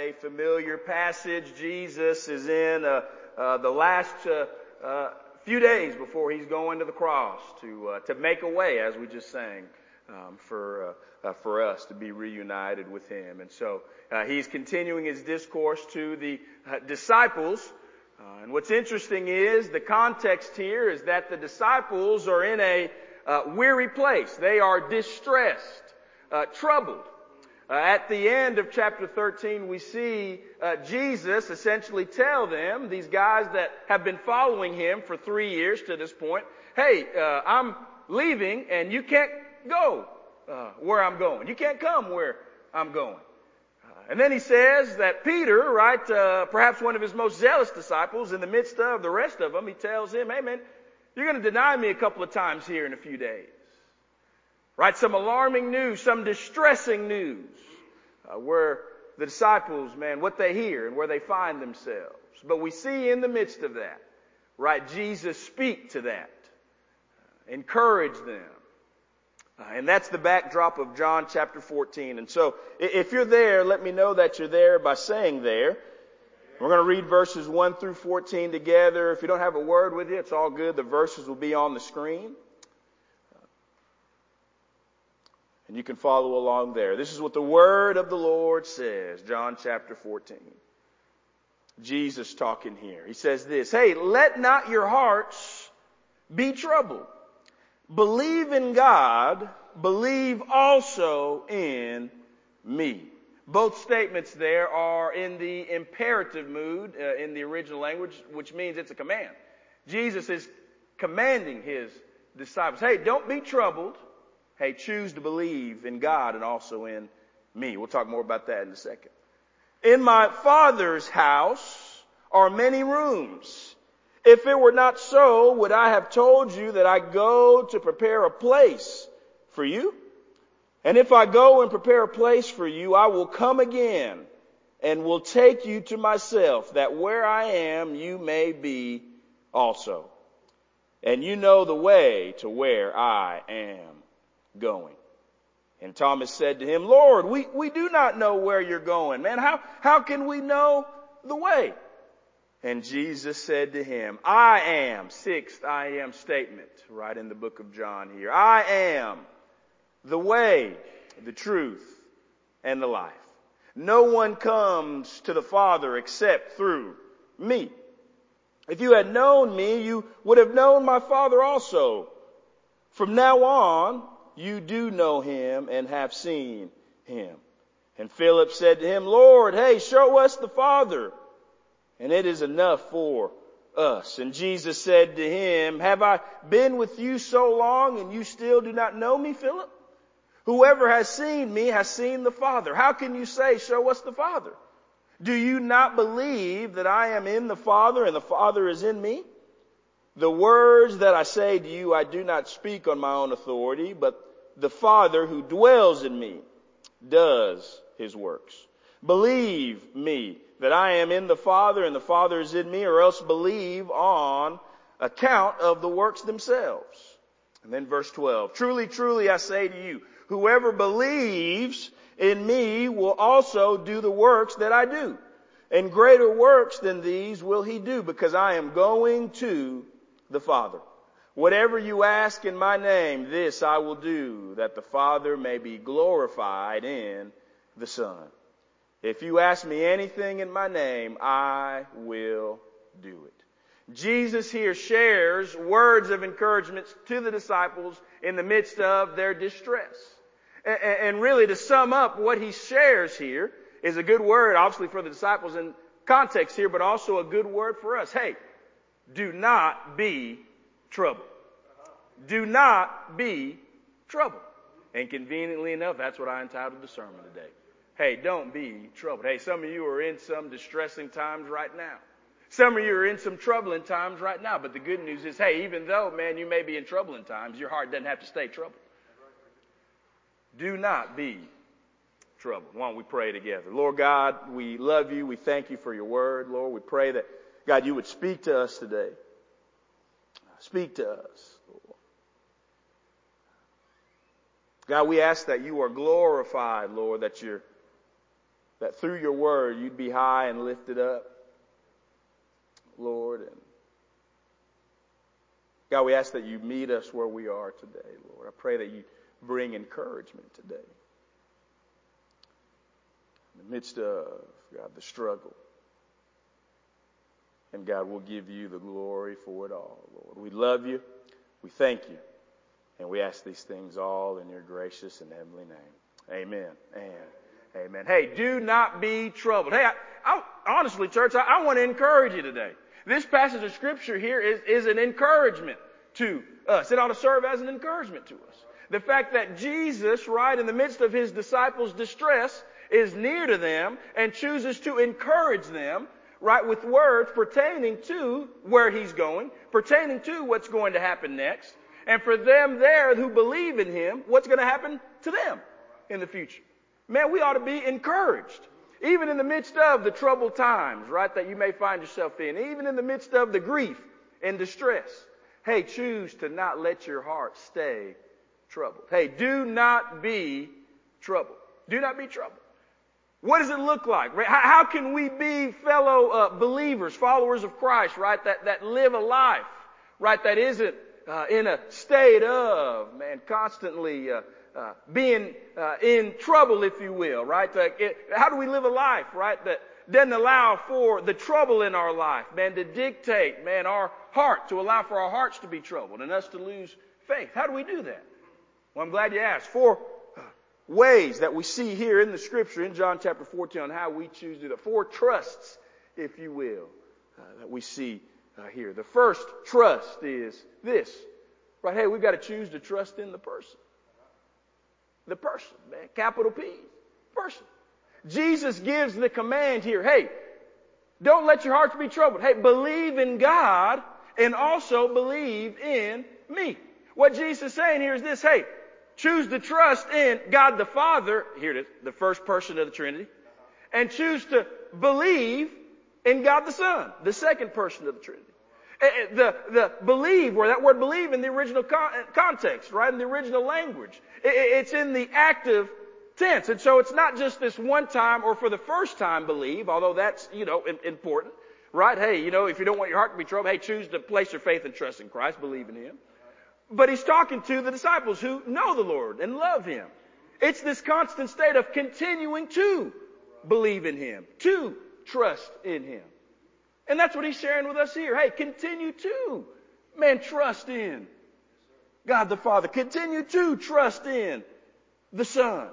a familiar passage. Jesus is in uh, uh, the last uh, uh, few days before he's going to the cross to uh, to make a way, as we just sang, um, for uh, for us to be reunited with him. And so he's continuing his discourse to the disciples. and what's interesting is the context here is that the disciples are in a weary place. They are distressed, troubled. Uh, at the end of chapter 13, we see uh, Jesus essentially tell them, these guys that have been following him for three years to this point, hey, uh, I'm leaving and you can't go uh, where I'm going. You can't come where I'm going. Uh, and then he says that Peter, right, uh, perhaps one of his most zealous disciples, in the midst of the rest of them, he tells him, hey man, you're going to deny me a couple of times here in a few days. Right? Some alarming news, some distressing news, uh, where the disciples, man, what they hear and where they find themselves. But we see in the midst of that, right, Jesus speak to that, uh, encourage them. Uh, and that's the backdrop of John chapter 14. And so, if you're there, let me know that you're there by saying there. We're going to read verses 1 through 14 together. If you don't have a word with you, it's all good. The verses will be on the screen. And you can follow along there. This is what the word of the Lord says, John chapter 14. Jesus talking here. He says this, Hey, let not your hearts be troubled. Believe in God, believe also in me. Both statements there are in the imperative mood uh, in the original language, which means it's a command. Jesus is commanding his disciples, hey, don't be troubled hey, choose to believe in God and also in me. We'll talk more about that in a second. In my father's house are many rooms. If it were not so, would I have told you that I go to prepare a place for you? And if I go and prepare a place for you, I will come again and will take you to myself that where I am, you may be also. And you know the way to where I am going. And Thomas said to him, Lord, we, we do not know where you're going. Man, how, how can we know the way? And Jesus said to him, I am, sixth I am statement, right in the book of John here. I am the way, the truth, and the life. No one comes to the Father except through me. If you had known me, you would have known my Father also. From now on, you do know him and have seen him. And Philip said to him, Lord, hey, show us the Father, and it is enough for us. And Jesus said to him, have I been with you so long and you still do not know me, Philip? Whoever has seen me has seen the Father. How can you say, show us the Father? Do you not believe that I am in the Father and the Father is in me? The words that I say to you, I do not speak on my own authority, but the Father who dwells in me does his works. Believe me that I am in the Father and the Father is in me, or else believe on account of the works themselves. And then verse 12, truly, truly I say to you, whoever believes in me will also do the works that I do. And greater works than these will he do because I am going to the Father. Whatever you ask in my name, this I will do, that the Father may be glorified in the Son. If you ask me anything in my name, I will do it. Jesus here shares words of encouragement to the disciples in the midst of their distress. And really to sum up what he shares here is a good word, obviously for the disciples in context here, but also a good word for us. Hey, do not be troubled. Do not be troubled. And conveniently enough, that's what I entitled the sermon today. Hey, don't be troubled. Hey, some of you are in some distressing times right now. Some of you are in some troubling times right now. But the good news is, hey, even though, man, you may be in troubling times, your heart doesn't have to stay troubled. Do not be troubled. Why don't we pray together? Lord God, we love you. We thank you for your word. Lord, we pray that, God, you would speak to us today. Speak to us. God, we ask that you are glorified, Lord, that you're that through your word you'd be high and lifted up, Lord. And God, we ask that you meet us where we are today, Lord. I pray that you bring encouragement today. In the midst of, God, the struggle. And God, we'll give you the glory for it all, Lord. We love you. We thank you. And we ask these things all in your gracious and heavenly name. Amen. And amen. Hey, do not be troubled. Hey, I, I, honestly, church, I, I want to encourage you today. This passage of scripture here is, is an encouragement to us. It ought to serve as an encouragement to us. The fact that Jesus, right in the midst of his disciples' distress, is near to them and chooses to encourage them, right, with words pertaining to where he's going, pertaining to what's going to happen next, and for them there who believe in him, what's going to happen to them in the future. Man, we ought to be encouraged. Even in the midst of the troubled times, right, that you may find yourself in, even in the midst of the grief and distress. Hey, choose to not let your heart stay troubled. Hey, do not be troubled. Do not be troubled. What does it look like? How, can we be fellow uh, believers, followers of Christ, right? That, that live a life, right? That isn't uh, in a state of, man, constantly uh, uh being uh, in trouble, if you will, right? It, how do we live a life, right? That doesn't allow for the trouble in our life, man, to dictate, man, our heart, to allow for our hearts to be troubled and us to lose faith. How do we do that? Well, I'm glad you asked. Four ways that we see here in the scripture in John chapter 14 on how we choose to do that. Four trusts, if you will, uh, that we see uh, here. The first trust is this. Right? Hey, we've got to choose to trust in the person. The person, man. Capital P. Person. Jesus gives the command here. Hey, don't let your hearts be troubled. Hey, believe in God and also believe in me. What Jesus is saying here is this. Hey, choose to trust in God the Father, here it is, the first person of the Trinity, and choose to believe in God the Son, the second person of the Trinity. Eh, eh, the, the believe, where that word believe in the original context, right, in the original language. It's in the active tense. And so it's not just this one time or for the first time believe, although that's, you know, important, right? Hey, you know, if you don't want your heart to be troubled, hey, choose to place your faith and trust in Christ, believe in Him. But he's talking to the disciples who know the Lord and love Him. It's this constant state of continuing to believe in Him, to trust in Him. And that's what he's sharing with us here. Hey, continue to, man, trust in God the Father. Continue to trust in the Son.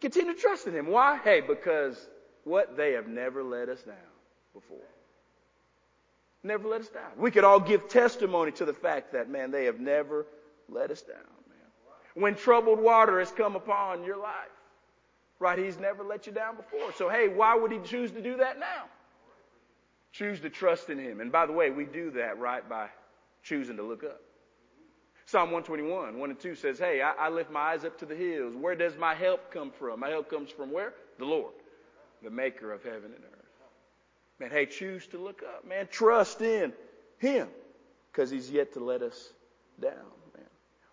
Continue to trust in Him. Why? Hey, because what? They have never let us down before. Never let us down. We could all give testimony to the fact that, man, they have never let us down, man. When troubled water has come upon your life, right? He's never let you down before. So, hey, why would he choose to do that now? Choose to trust in him. And by the way, we do that, right, by choosing to look up. Psalm 121, 1 and 2 says, Hey, I, I lift my eyes up to the hills. Where does my help come from? My help comes from where? The Lord, the maker of heaven and earth. Man, hey, choose to look up. Man, trust in Him because He's yet to let us down, man.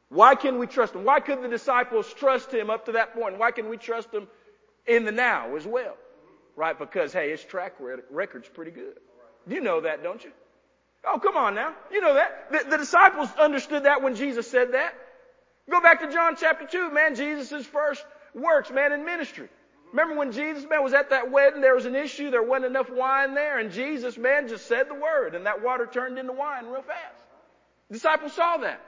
Why can we trust Him? Why could the disciples trust Him up to that point? Why can we trust Him in the now as well? Right? Because, hey, His track record's pretty good. You know that, don't you? Oh, come on now. You know that. The, the disciples understood that when Jesus said that. Go back to John chapter 2, man, Jesus' first works, man, in ministry. Remember when Jesus, man, was at that wedding, there was an issue, there wasn't enough wine there, and Jesus, man, just said the word, and that water turned into wine real fast. Disciples saw that.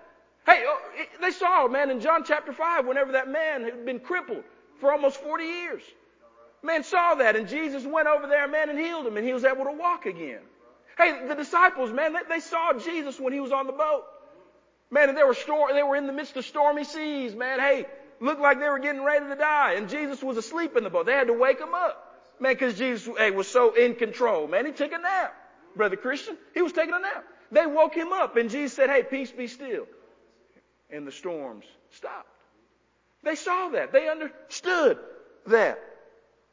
Hey, oh, they saw, man, in John chapter 5, whenever that man had been crippled for almost 40 years. Man saw that, and Jesus went over there, man, and healed him, and he was able to walk again. Hey, the disciples, man, they, they saw Jesus when he was on the boat. Man, and they were they were in the midst of stormy seas, man. Hey, looked like they were getting ready to die, and Jesus was asleep in the boat. They had to wake him up. Man, because Jesus hey, was so in control. Man, he took a nap. Brother Christian, he was taking a nap. They woke him up, and Jesus said, Hey, peace be still. And the storms stopped. They saw that. They understood that.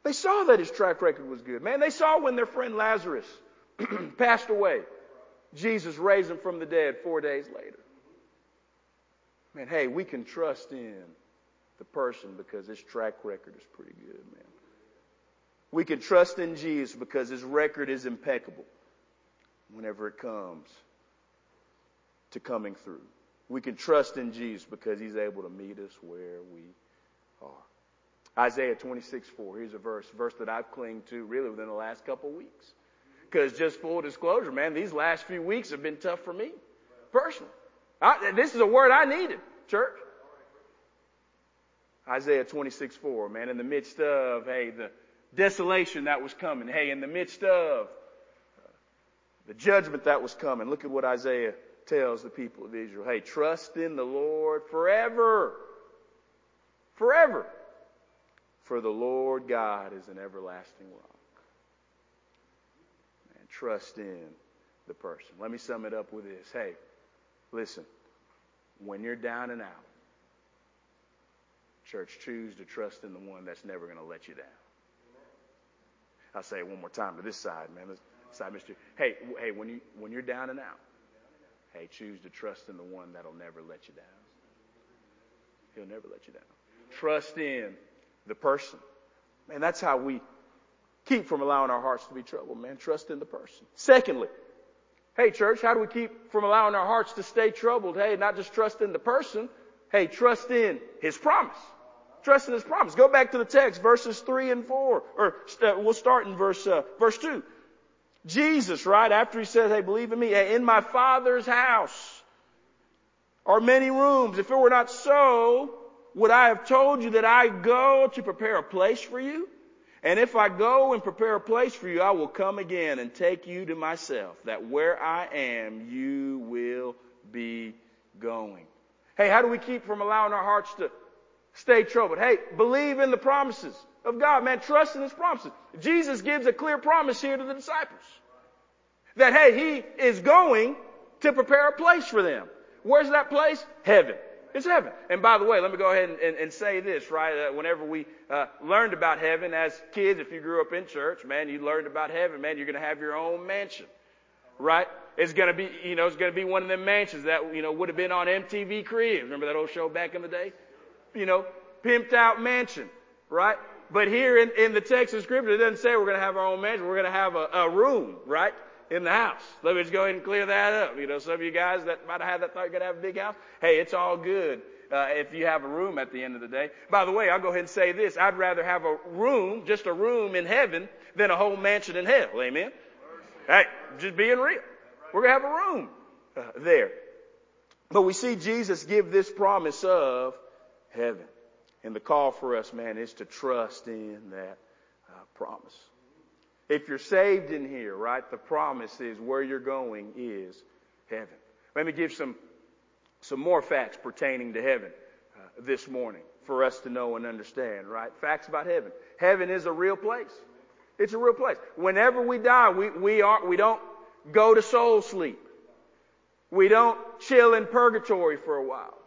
They saw that his track record was good. Man, they saw when their friend Lazarus passed away. Jesus raised him from the dead four days later. Man, hey, we can trust in the person because his track record is pretty good, man. We can trust in Jesus because his record is impeccable whenever it comes to coming through. We can trust in Jesus because he's able to meet us where we are. Isaiah 26, 4. Here's a verse, verse that I've clinged to really within the last couple of weeks. Because just full disclosure, man, these last few weeks have been tough for me personally. I, this is a word I needed, church. Isaiah 26, 4, man, in the midst of, hey, the desolation that was coming, hey, in the midst of uh, the judgment that was coming, look at what Isaiah tells the people of Israel. Hey, trust in the Lord forever. Forever. For the Lord God is an everlasting rock. And trust in the person. Let me sum it up with this. Hey, listen. When you're down and out, church, choose to trust in the one that's never going to let you down. I'll say it one more time to this side, man. This side, Mr. Hey, hey, when you when you're down and out, hey, choose to trust in the one that'll never let you down. He'll never let you down. Trust in the person. Man, that's how we keep from allowing our hearts to be troubled, man. Trust in the person. Secondly, hey church, how do we keep from allowing our hearts to stay troubled? Hey, not just trust in the person. Hey, trust in his promise. Trust in his promise. Go back to the text, verses three and four, or uh, we'll start in verse, uh, verse two. Jesus, right, after he says, hey, believe in me, in my Father's house are many rooms. If it were not so, would I have told you that I go to prepare a place for you? And if I go and prepare a place for you, I will come again and take you to myself, that where I am, you will be going. Hey, how do we keep from allowing our hearts to stay troubled? Hey, believe in the promises of God, man. Trust in His promises. Jesus gives a clear promise here to the disciples. That, hey, He is going to prepare a place for them. Where's that place? Heaven. It's heaven. And by the way, let me go ahead and, and, and say this, right? Uh, whenever we uh, learned about heaven as kids, if you grew up in church, man, you learned about heaven, man, you're going to have your own mansion, right? It's going to be, you know, it's going to be one of them mansions that, you know, would have been on MTV Cribs. Remember that old show back in the day? You know, pimped out mansion, right? But here in, in the text of scripture, it doesn't say we're going to have our own mansion. We're going to have a, a room, right? In the house. Let me just go ahead and clear that up. You know, some of you guys that might have had that thought you're going to have a big house. Hey, it's all good. Uh, if you have a room at the end of the day. By the way, I'll go ahead and say this. I'd rather have a room, just a room in heaven, than a whole mansion in hell. Amen? Hey, just being real. We're going to have a room uh, there. But we see Jesus give this promise of heaven. And the call for us, man, is to trust in that uh, promise. If you're saved in here, right, the promise is where you're going is heaven. Let me give some, some more facts pertaining to heaven uh, this morning for us to know and understand, right? Facts about heaven. Heaven is a real place. It's a real place. Whenever we die, we, we are, we don't go to soul sleep. We don't chill in purgatory for a while.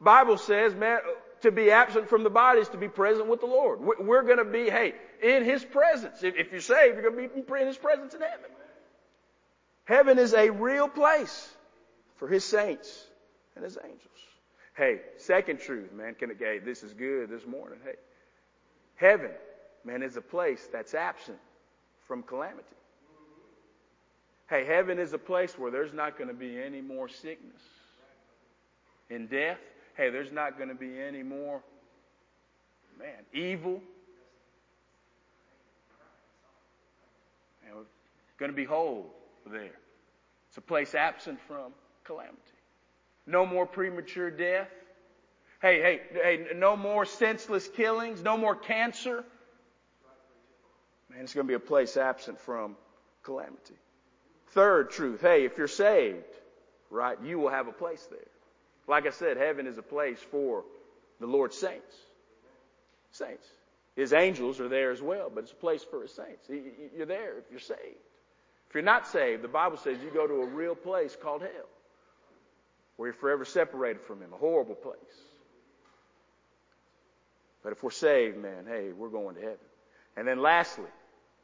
Bible says, man, to be absent from the body is to be present with the Lord. We're going to be, hey, in His presence. If you're saved, you're going to be in His presence in heaven. Heaven is a real place for His saints and His angels. Hey, second truth, man, can it, hey, this is good this morning. Hey, heaven, man, is a place that's absent from calamity. Hey, heaven is a place where there's not going to be any more sickness and death hey, there's not going to be any more, man, evil. And we're going to be whole there. It's a place absent from calamity. No more premature death. Hey, hey, hey, no more senseless killings, no more cancer. Man, it's going to be a place absent from calamity. Third truth, hey, if you're saved, right, you will have a place there. Like I said, heaven is a place for the Lord's saints. Saints. His angels are there as well, but it's a place for his saints. You're there if you're saved. If you're not saved, the Bible says you go to a real place called hell, where you're forever separated from him, a horrible place. But if we're saved, man, hey, we're going to heaven. And then lastly,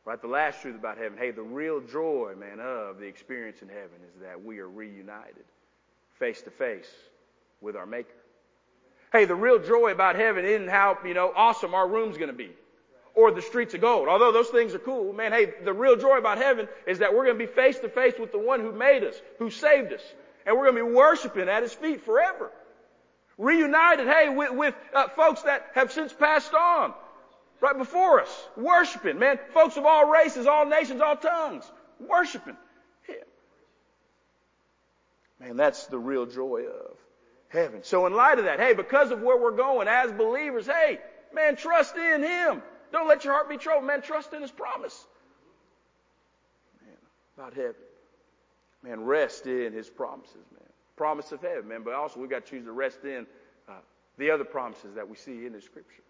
right, the last truth about heaven, hey, the real joy, man, of the experience in heaven is that we are reunited face to face with our Maker. Hey, the real joy about heaven isn't how, you know, awesome our room's gonna be. or the streets of gold. Although those things are cool, man, hey, the real joy about heaven is that we're going to be face to face with the one who made us, who saved us. And we're going to be worshiping at his feet forever. Reunited, hey, with, with uh, folks that have since passed on right before us, worshiping, man, folks of all races, all nations, all tongues, worshiping him. Man, that's the real joy of heaven. So in light of that, hey, because of where we're going as believers, hey, man, trust in him. Don't let your heart be troubled, man. Trust in his promise. Man, about heaven. Man, rest in his promises, man. Promise of heaven, man. But also we got to choose to rest in uh, the other promises that we see in the scripture.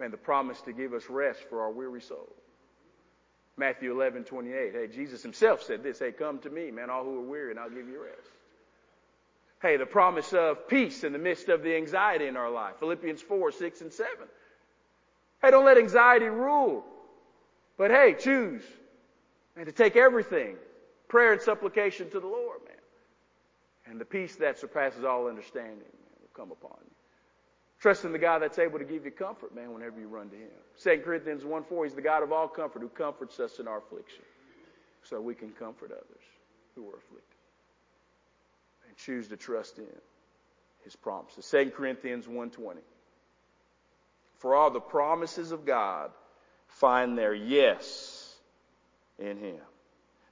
Man, the promise to give us rest for our weary soul. Matthew 11, 28. Hey, Jesus himself said this. Hey, come to me, man, all who are weary, and I'll give you rest. Hey, the promise of peace in the midst of the anxiety in our life. Philippians 4, 6, and 7. Hey, don't let anxiety rule. But hey, choose, and to take everything, prayer and supplication to the Lord, man. And the peace that surpasses all understanding man, will come upon you. Trust in the God that's able to give you comfort, man, whenever you run to Him. 2 Corinthians 1 4, He's the God of all comfort who comforts us in our affliction so we can comfort others who are afflicted. Choose to trust in His promises. 2 Corinthians 1.20. For all the promises of God find their yes in Him.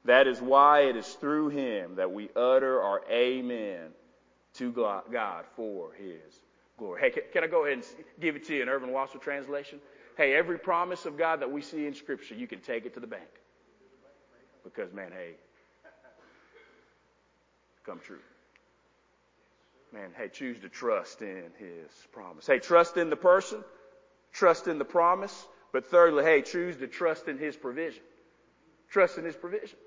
That is why it is through Him that we utter our amen to God for His glory. Hey, can I go ahead and give it to you in Irvin Wasswa translation? Hey, every promise of God that we see in Scripture, you can take it to the bank. Because, man, hey, come true. Man, hey, choose to trust in His promise. Hey, trust in the person, trust in the promise, but thirdly, hey, choose to trust in His provision. Trust in His provision.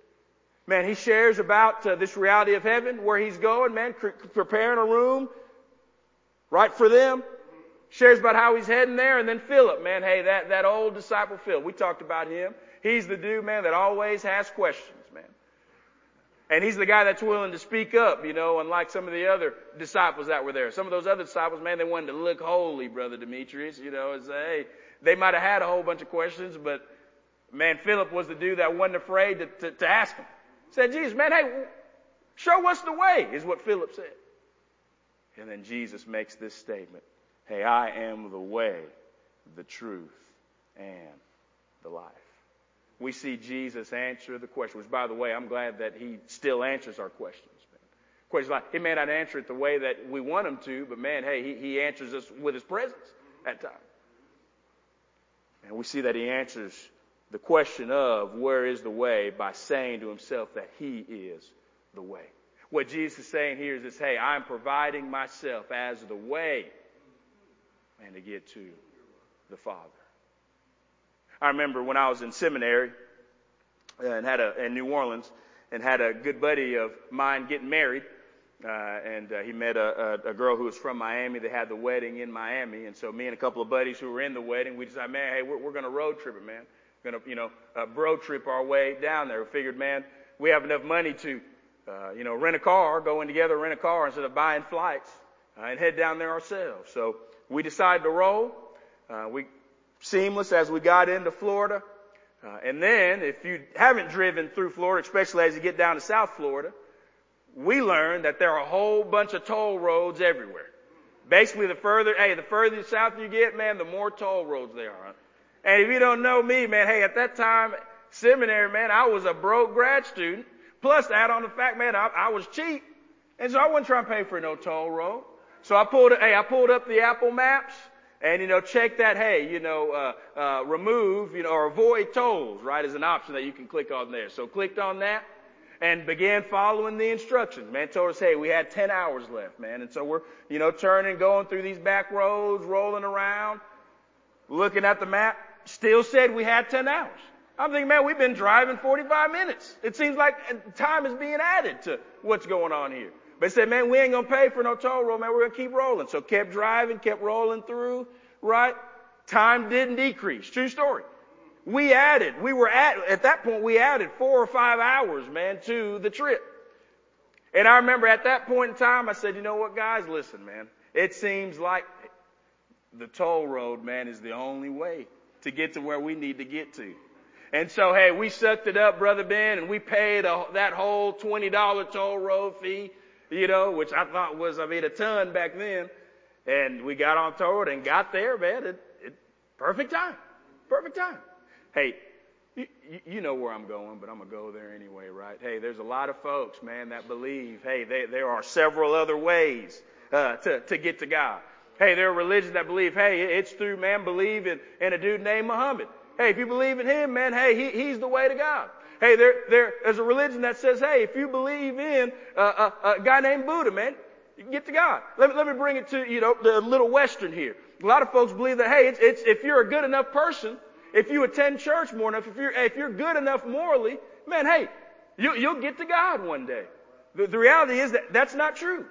Man, he shares about uh, this reality of heaven, where he's going, man, preparing a room Right for them. Shares about how he's heading there. And then Philip, man, hey, that, that old disciple Philip, we talked about him. He's the dude, man, that always has questions. And he's the guy that's willing to speak up, you know, unlike some of the other disciples that were there. Some of those other disciples, man, they wanted to look holy, brother Demetrius, you know, and say, hey, they might have had a whole bunch of questions, but man, Philip was the dude that wasn't afraid to, to, to ask him. Said, Jesus, man, hey, show us the way, is what Philip said. And then Jesus makes this statement Hey, I am the way, the truth, and the life. We see Jesus answer the question, which by the way, I'm glad that he still answers our questions. Questions like, he may not answer it the way that we want him to, but man, hey, he, he answers us with his presence at times. And we see that he answers the question of where is the way by saying to himself that he is the way. What Jesus is saying here is this, hey, I'm providing myself as the way and to get to the Father. I remember when I was in seminary and had a, in New Orleans and had a good buddy of mine getting married. Uh, and uh, he met a, a, a girl who was from Miami. They had the wedding in Miami, and so me and a couple of buddies who were in the wedding, we decided, man, hey, we're, we're going to road trip it, man. We're Going to, you know, uh, road trip our way down there. We figured, man, we have enough money to uh, you know, rent a car, go in together, rent a car instead of buying flights, uh, and head down there ourselves. So we decided to roll. Uh, we seamless as we got into Florida. Uh, and then, if you haven't driven through Florida, especially as you get down to South Florida, we learned that there are a whole bunch of toll roads everywhere. Basically, the further, hey, the further south you get, man, the more toll roads there are. And if you don't know me, man, hey, at that time, seminary, man, I was a broke grad student. Plus, add on the fact, man, I, I was cheap. And so I wasn't trying to pay for no toll road. So I pulled, hey, I pulled up the Apple Maps and, you know, check that, hey, you know, uh, uh, remove, you know, or avoid tolls, right, is an option that you can click on there. So clicked on that and began following the instructions. Man told us, hey, we had 10 hours left, man. And so we're, you know, turning, going through these back roads, rolling around, looking at the map. Still said we had 10 hours. I'm thinking, man, we've been driving 45 minutes. It seems like time is being added to what's going on here. But they said, man, we ain't gonna pay for no toll road, man. We're gonna keep rolling. So kept driving, kept rolling through, right? Time didn't decrease. True story. We added, we were at, at that point, we added four or five hours, man, to the trip. And I remember at that point in time, I said, you know what, guys, listen, man. It seems like the toll road, man, is the only way to get to where we need to get to. And so, hey, we sucked it up, Brother Ben, and we paid a, that whole $20 toll road fee, you know, which I thought was, I mean, a ton back then. And we got on tour and got there, man. It, it, perfect time. Perfect time. Hey, you, you know where I'm going, but I'm going to go there anyway, right? Hey, there's a lot of folks, man, that believe, hey, they, there are several other ways uh, to, to get to God. Hey, there are religions that believe, hey, it's through, man, believe in, in a dude named Muhammad. Hey, if you believe in him, man, hey, he, he's the way to God. Hey, there, there, there's a religion that says, hey, if you believe in a, a, a guy named Buddha, man, you can get to God. Let me, let me bring it to, you know, the little Western here. A lot of folks believe that, hey, it's, it's, if you're a good enough person, if you attend church more enough, if you're, if you're good enough morally, man, hey, you, you'll get to God one day. The, the reality is that that's not true.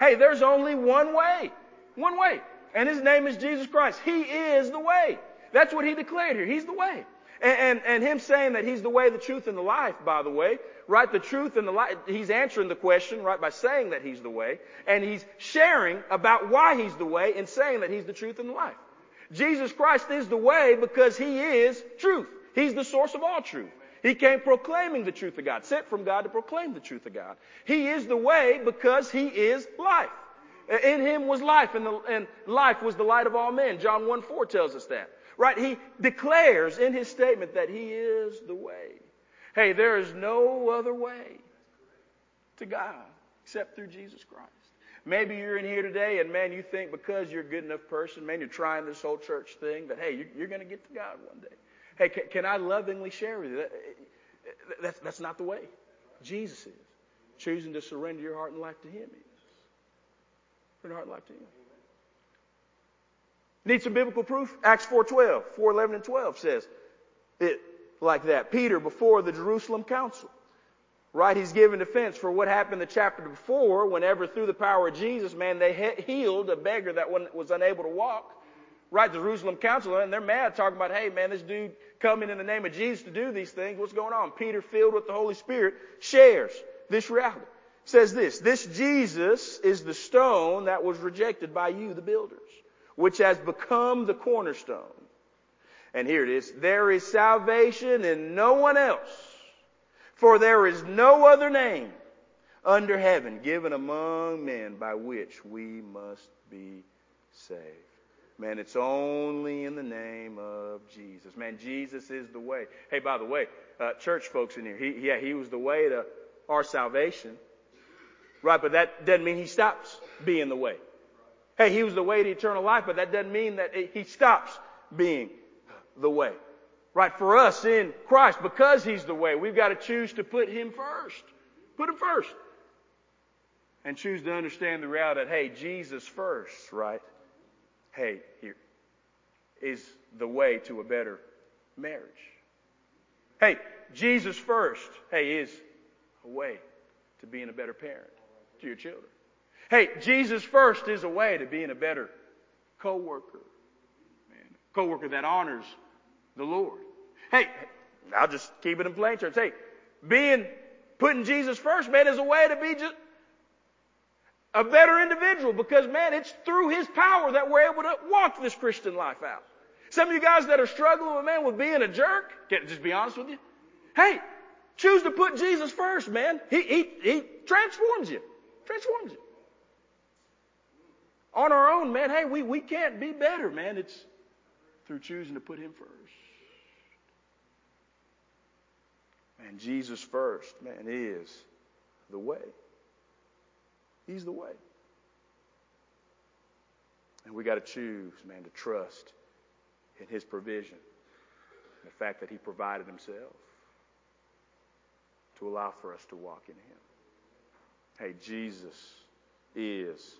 Hey, there's only one way. One way. And his name is Jesus Christ. He is the way. That's what he declared here. He's the way. And, and, and him saying that he's the way, the truth, and the life, by the way, right? The truth and the light, he's answering the question, right, by saying that he's the way, and he's sharing about why he's the way and saying that he's the truth and the life. Jesus Christ is the way because he is truth. He's the source of all truth. He came proclaiming the truth of God, sent from God to proclaim the truth of God. He is the way because he is life. In him was life, and, the, and life was the light of all men. John 1 4 tells us that. Right? He declares in his statement that he is the way. Hey, there is no other way to God except through Jesus Christ. Maybe you're in here today and man, you think because you're a good enough person, man, you're trying this whole church thing that hey, you're, going to get to God one day. Hey, can, can, I lovingly share with you that that's, that's not the way. Jesus is. Choosing to surrender your heart and life to Him is. Surrender heart and life to Him. Need some biblical proof? Acts 4.12, 4.11 and 12 says it like that. Peter before the Jerusalem council. Right? He's giving defense for what happened the chapter before whenever through the power of Jesus, man, they healed a beggar that was unable to walk. Right? The Jerusalem council, and they're mad talking about, hey man, this dude coming in the name of Jesus to do these things. What's going on? Peter filled with the Holy Spirit shares this reality. Says this, this Jesus is the stone that was rejected by you, the builders, which has become the cornerstone. And here it is. There is salvation in no one else. For there is no other name under heaven given among men by which we must be saved. Man, it's only in the name of Jesus. Man, Jesus is the way. Hey, by the way, uh, church folks in here, he, yeah, he was the way to our salvation. Right, but that doesn't mean he stops being the way. Hey, he was the way to eternal life, but that doesn't mean that he stops being the way. Right? For us in Christ, because He's the way, we've got to choose to put Him first. Put Him first. And choose to understand the reality that, hey, Jesus first, right? Hey, here is the way to a better marriage. Hey, Jesus first, hey, is a way to being a better parent to your children. Hey, Jesus first is a way to being a better co-worker. Man, co-worker that honors the Lord. Hey, I'll just keep it in plain terms. Hey, being, putting Jesus first, man, is a way to be just a better individual because, man, it's through His power that we're able to walk this Christian life out. Some of you guys that are struggling with, man, with being a jerk, can I just be honest with you? Hey, choose to put Jesus first, man. He, he, he transforms you. Transforms you. On our own, man, hey, we, we can't be better, man. It's through choosing to put Him first. Man, Jesus first, man, is the way. He's the way. And we got to choose, man, to trust in His provision. The fact that He provided Himself to allow for us to walk in Him. Hey, Jesus is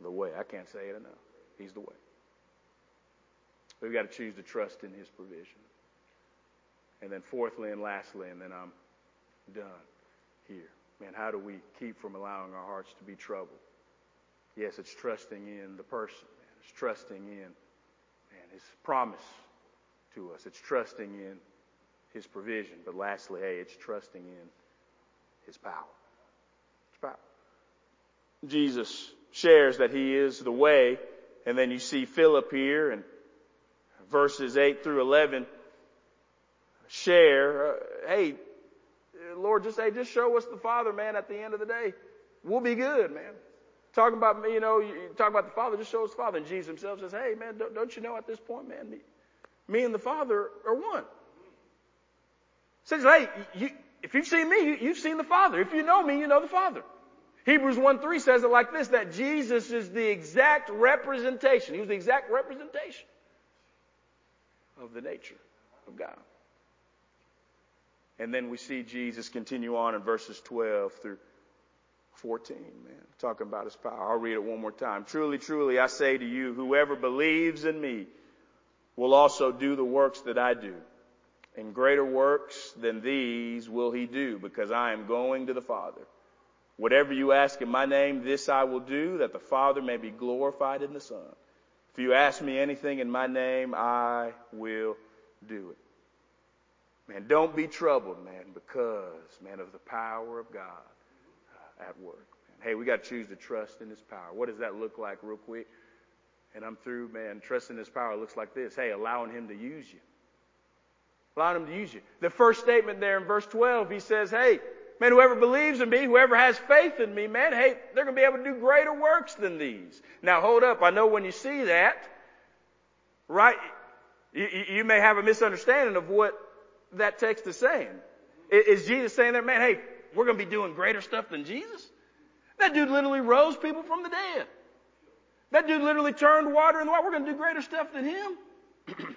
the way. I can't say it enough. He's the way. We've got to choose to trust in His provision. And then fourthly and lastly, and then I'm done here. Man, how do we keep from allowing our hearts to be troubled? Yes, it's trusting in the person, man. It's trusting in man, his promise to us. It's trusting in his provision. But lastly, hey, it's trusting in his power. His power. Jesus shares that he is the way, and then you see Philip here, and verses 8 through 11 share, uh, hey, Lord, just, hey, just show us the Father, man, at the end of the day. We'll be good, man. Talking about, me you know, you talk about the Father, just show us the Father. And Jesus himself says, hey, man, don't, don't you know at this point, man, me, me and the Father are one. Says, hey, you, if you've seen me, you, have seen the Father. If you know me, you know the Father. Hebrews 1 3 says it like this, that Jesus is the exact representation. He was the exact representation of the nature of God. And then we see Jesus continue on in verses 12 through 14, man, talking about his power. I'll read it one more time. Truly, truly, I say to you, whoever believes in me will also do the works that I do. And greater works than these will he do because I am going to the Father. Whatever you ask in my name, this I will do that the Father may be glorified in the Son. If you ask me anything in my name, I will do it. Man, don't be troubled, man, because, man, of the power of God uh, at work. Man. Hey, we got to choose to trust in His power. What does that look like, real quick? And I'm through, man. Trusting His power looks like this. Hey, allowing Him to use you. Allowing Him to use you. The first statement there in verse 12, He says, hey, man, whoever believes in me, whoever has faith in me, man, hey, they're going to be able to do greater works than these. Now, hold up. I know when you see that, right, you, you may have a misunderstanding of what that text is saying. Is Jesus saying there, man, hey, we're going to be doing greater stuff than Jesus? That dude literally rose people from the dead. That dude literally turned water into water. We're going to do greater stuff than him.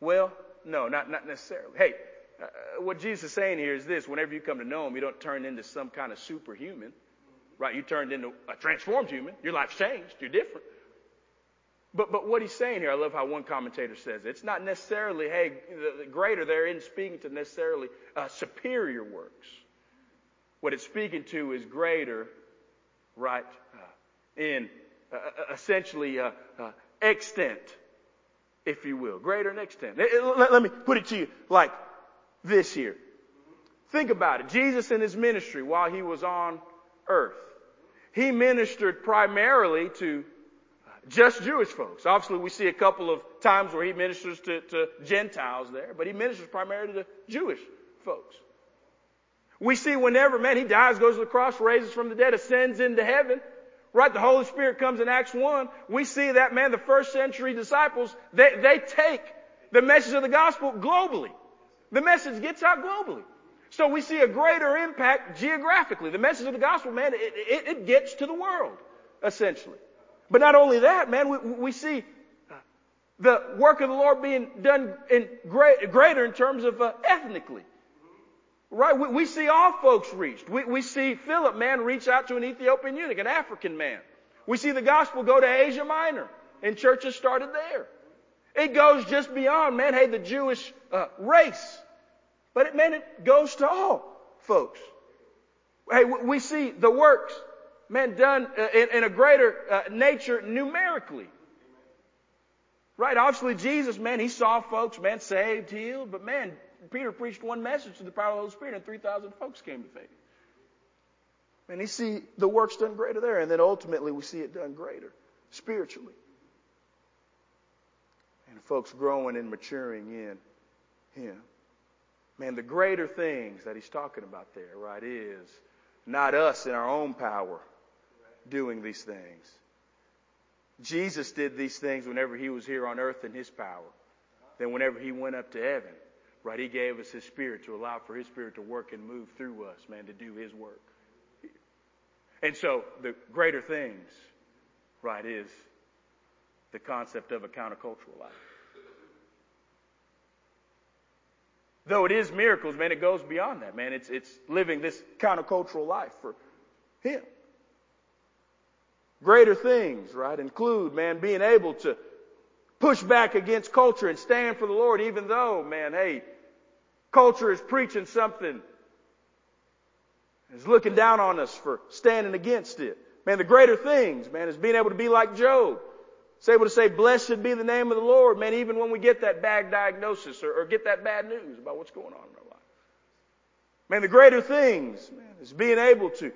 well, no, not, not necessarily. Hey, uh, what Jesus is saying here is this. Whenever you come to know him, you don't turn into some kind of superhuman. Right? You turned into a transformed human. Your life's changed. You're different. But, but what he's saying here, I love how one commentator says it. It's not necessarily, hey, the, the greater there isn't speaking to necessarily uh, superior works. What it's speaking to is greater, right, uh, in uh, uh essentially extent, if you will. Greater in extent. Let, let me put it to you like this year. Think about it. Jesus in his ministry while he was on earth, he ministered primarily to just Jewish folks. Obviously, we see a couple of times where he ministers to, to Gentiles there, but he ministers primarily to Jewish folks. We see whenever, man, he dies, goes to the cross, raises from the dead, ascends into heaven, right? The Holy Spirit comes in Acts 1. We see that, man, the first century disciples, they, they take the message of the gospel globally. The message gets out globally. So we see a greater impact geographically. The message of the gospel, man, it, it, it gets to the world, essentially. But not only that, man, we, we see the work of the Lord being done in great, greater in terms of uh, ethnically. Right? We, we, see all folks reached. We, we see Philip, man, reach out to an Ethiopian eunuch, an African man. We see the gospel go to Asia Minor, and churches started there. It goes just beyond, man, hey, the Jewish uh, race. But it, man, it goes to all folks. Hey, we see the works man, done uh, in, in a greater uh, nature numerically. Right? Obviously, Jesus, man, he saw folks, man, saved, healed, but man, Peter preached one message to the power of the Holy Spirit, and 3,000 folks came to faith. And he see the works done greater there, and then ultimately we see it done greater spiritually. And folks growing and maturing in Him. Man, the greater things that he's talking about there, right, is not us in our own power, doing these things. Jesus did these things whenever he was here on earth in his power. Then whenever he went up to heaven, right, he gave us his spirit to allow for his spirit to work and move through us, man, to do his work. And so the greater things, right, is the concept of a countercultural life. Though it is miracles, man, it goes beyond that, man. It's, it's living this countercultural life for him. Greater things, right, include, man, being able to push back against culture and stand for the Lord, even though, man, hey, culture is preaching something, is looking down on us for standing against it. Man, the greater things, man, is being able to be like Job. It's able to say, blessed be the name of the Lord, man, even when we get that bad diagnosis or, or get that bad news about what's going on in our life. Man, the greater things, man, is being able to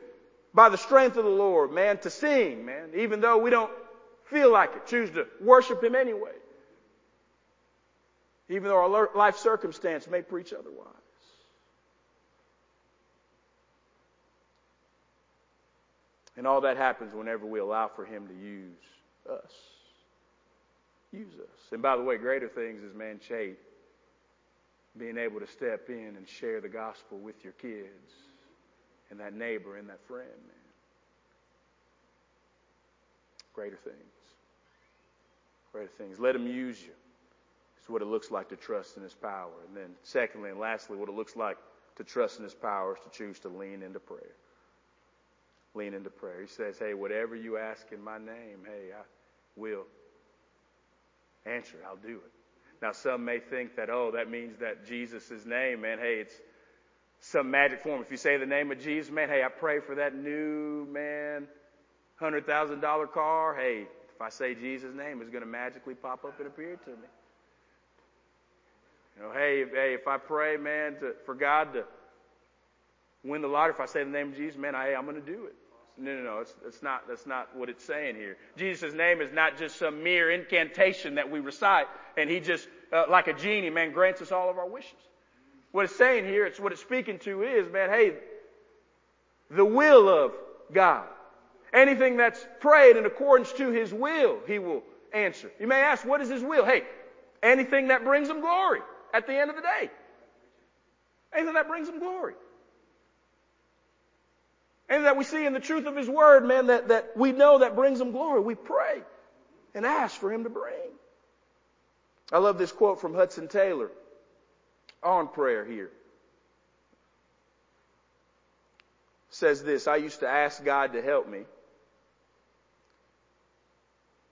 by the strength of the Lord, man, to sing, man, even though we don't feel like it, choose to worship Him anyway. even though our life circumstance may preach otherwise. And all that happens whenever we allow for Him to use us. Use us. And by the way, greater things is man shade. Being able to step in and share the gospel with your kids and that neighbor and that friend, man. Greater things. Greater things. Let Him use you. It's what it looks like to trust in His power. And then, secondly and lastly, what it looks like to trust in His power is to choose to lean into prayer. Lean into prayer. He says, Hey, whatever you ask in my name, hey, I will answer. I'll do it. Now, some may think that, oh, that means that Jesus' name, man, hey, it's some magic form. If you say the name of Jesus, man, hey, I pray for that new, man, $100,000 car. Hey, if I say Jesus' name, it's going to magically pop up and appear to me. You know, hey, if, hey, if I pray, man, to, for God to win the lottery, if I say the name of Jesus, man, I, hey, I'm going to do it. No, no, no. It's, it's not, that's not what it's saying here. Jesus' name is not just some mere incantation that we recite and he just, uh, like a genie, man, grants us all of our wishes. What it's saying here, it's what it's speaking to is, man, hey, the will of God. Anything that's prayed in accordance to his will, he will answer. You may ask, what is his will? Hey, anything that brings him glory at the end of the day. Anything that brings him glory. And that we see in the truth of His Word, man, that, that we know that brings Him glory. We pray and ask for Him to bring. I love this quote from Hudson Taylor on prayer here. Says this, I used to ask God to help me.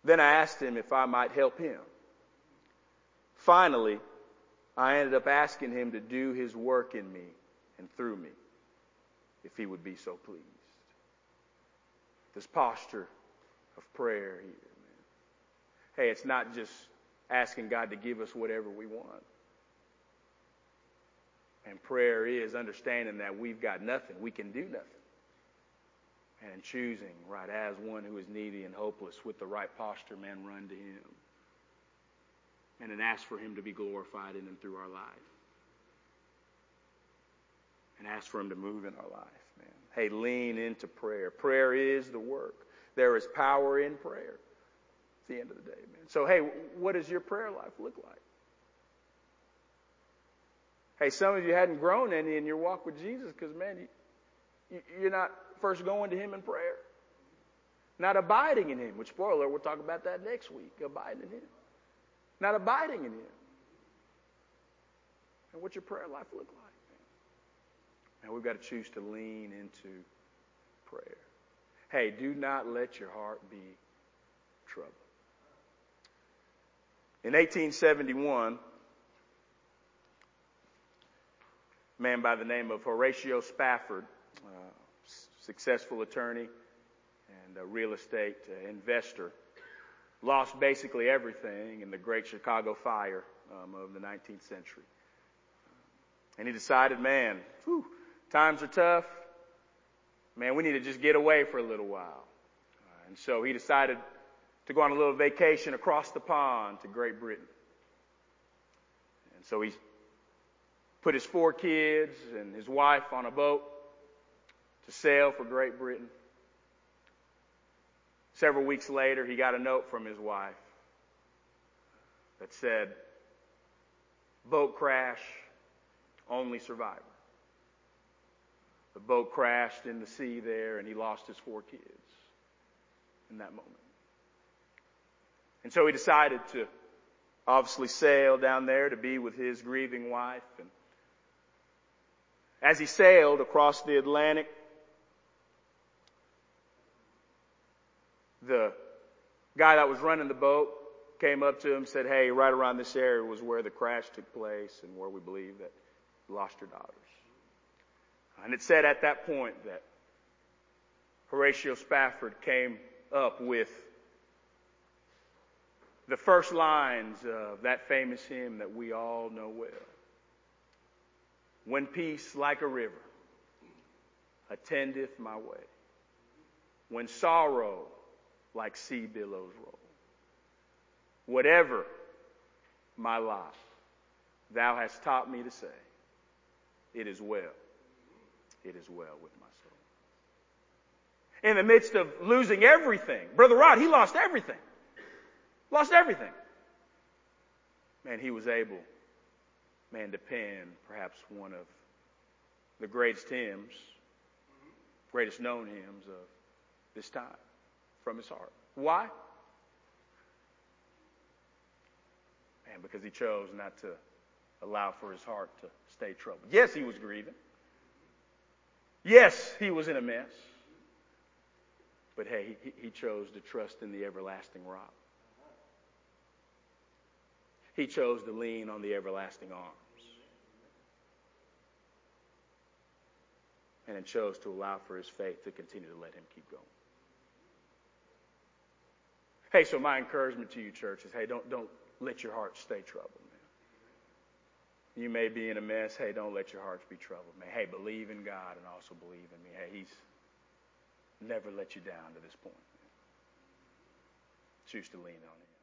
Then I asked Him if I might help Him. Finally, I ended up asking Him to do His work in me and through me if he would be so pleased. This posture of prayer here, man. Hey, it's not just asking God to give us whatever we want. And prayer is understanding that we've got nothing. We can do nothing. And choosing, right, as one who is needy and hopeless with the right posture, man, run to Him. And then ask for Him to be glorified in and through our life and ask for Him to move in our life, man. Hey, lean into prayer. Prayer is the work. There is power in prayer at the end of the day, man. So, hey, what does your prayer life look like? Hey, some of you hadn't grown any in your walk with Jesus because, man, you, you're not first going to Him in prayer. Not abiding in Him, which, spoiler, we'll talk about that next week. Abiding in Him. Not abiding in Him. And what's your prayer life look like? And we've got to choose to lean into prayer. Hey, do not let your heart be troubled. In 1871, a man by the name of Horatio Spafford, uh, successful attorney and a real estate uh, investor, lost basically everything in the Great Chicago Fire um, of the 19th century. And he decided, man, whew, Times are tough. Man, we need to just get away for a little while. Uh, and so he decided to go on a little vacation across the pond to Great Britain. And so he put his four kids and his wife on a boat to sail for Great Britain. Several weeks later, he got a note from his wife that said, boat crash, only survivor. The boat crashed in the sea there, and he lost his four kids in that moment. And so he decided to obviously sail down there to be with his grieving wife. And as he sailed across the Atlantic, the guy that was running the boat came up to him and said, Hey, right around this area was where the crash took place and where we believe that you lost your daughters. And it said at that point that Horatio Spafford came up with the first lines of that famous hymn that we all know well. When peace like a river attendeth my way, when sorrow like sea billows roll, whatever my lot, Thou hast taught me to say, It is well. It is well with my soul. In the midst of losing everything, Brother Rod, he lost everything. Lost everything. Man, he was able, man, to pen perhaps one of the greatest hymns, greatest known hymns of this time from his heart. Why? Man, because he chose not to allow for his heart to stay troubled. Yes, he was grieving. Yes, he was in a mess. But hey, he, he chose to trust in the everlasting rock. He chose to lean on the everlasting arms. And it chose to allow for his faith to continue to let him keep going. Hey, so my encouragement to you, church, is hey, don't, don't let your heart stay troubled. You may be in a mess. Hey, don't let your hearts be troubled, man. Hey, believe in God and also believe in me. Hey, He's never let you down to this point. Choose to lean on Him.